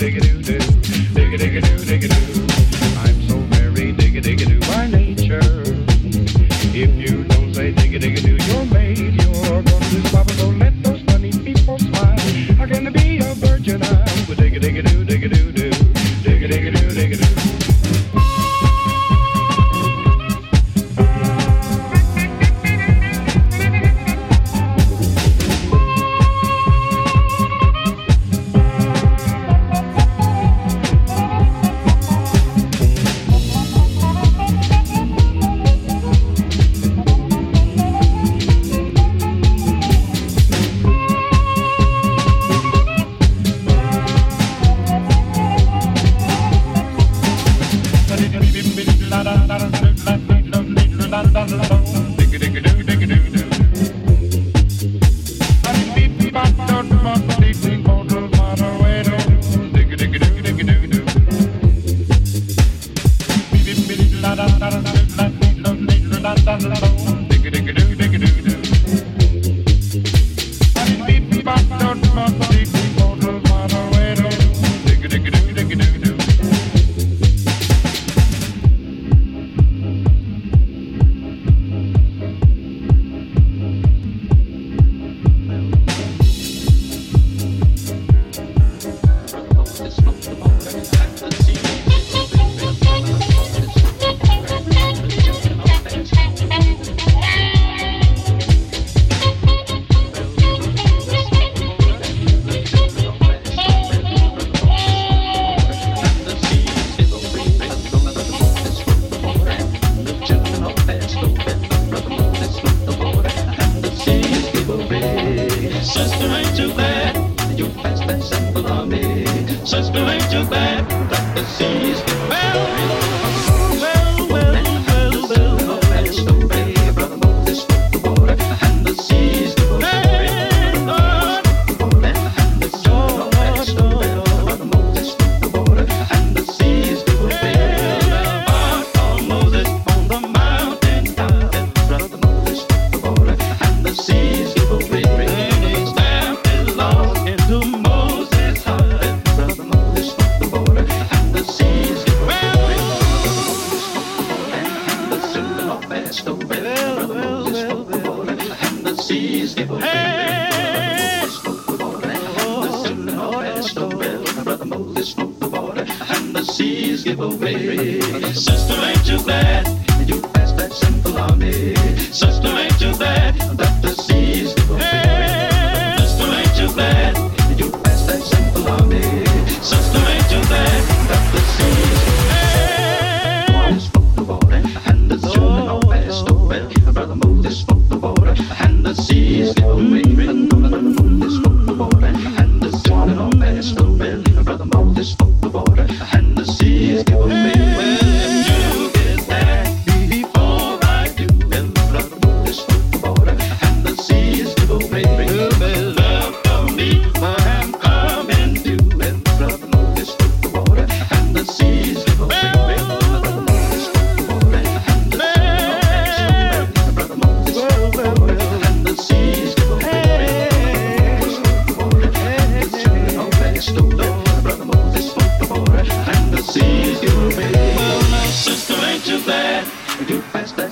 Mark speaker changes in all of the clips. Speaker 1: diggity.
Speaker 2: just ain't too bad. You passed that simple on me. Sister ain't too bad. That the seas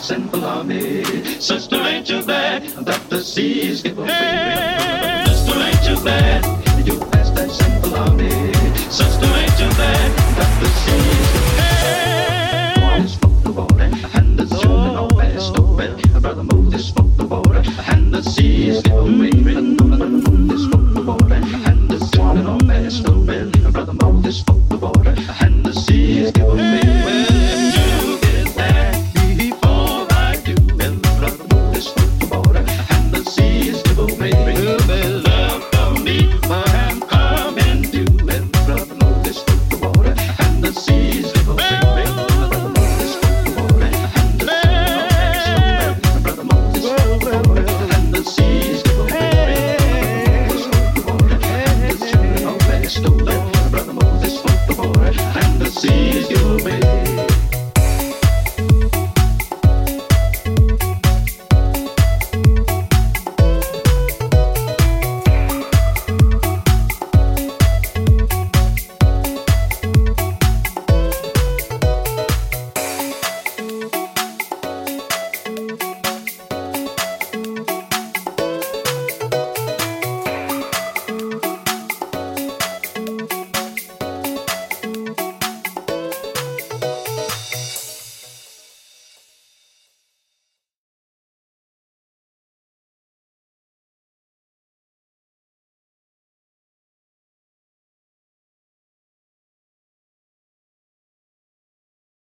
Speaker 2: Simple Army. Sister, ain't you glad that the seas give away? Hey!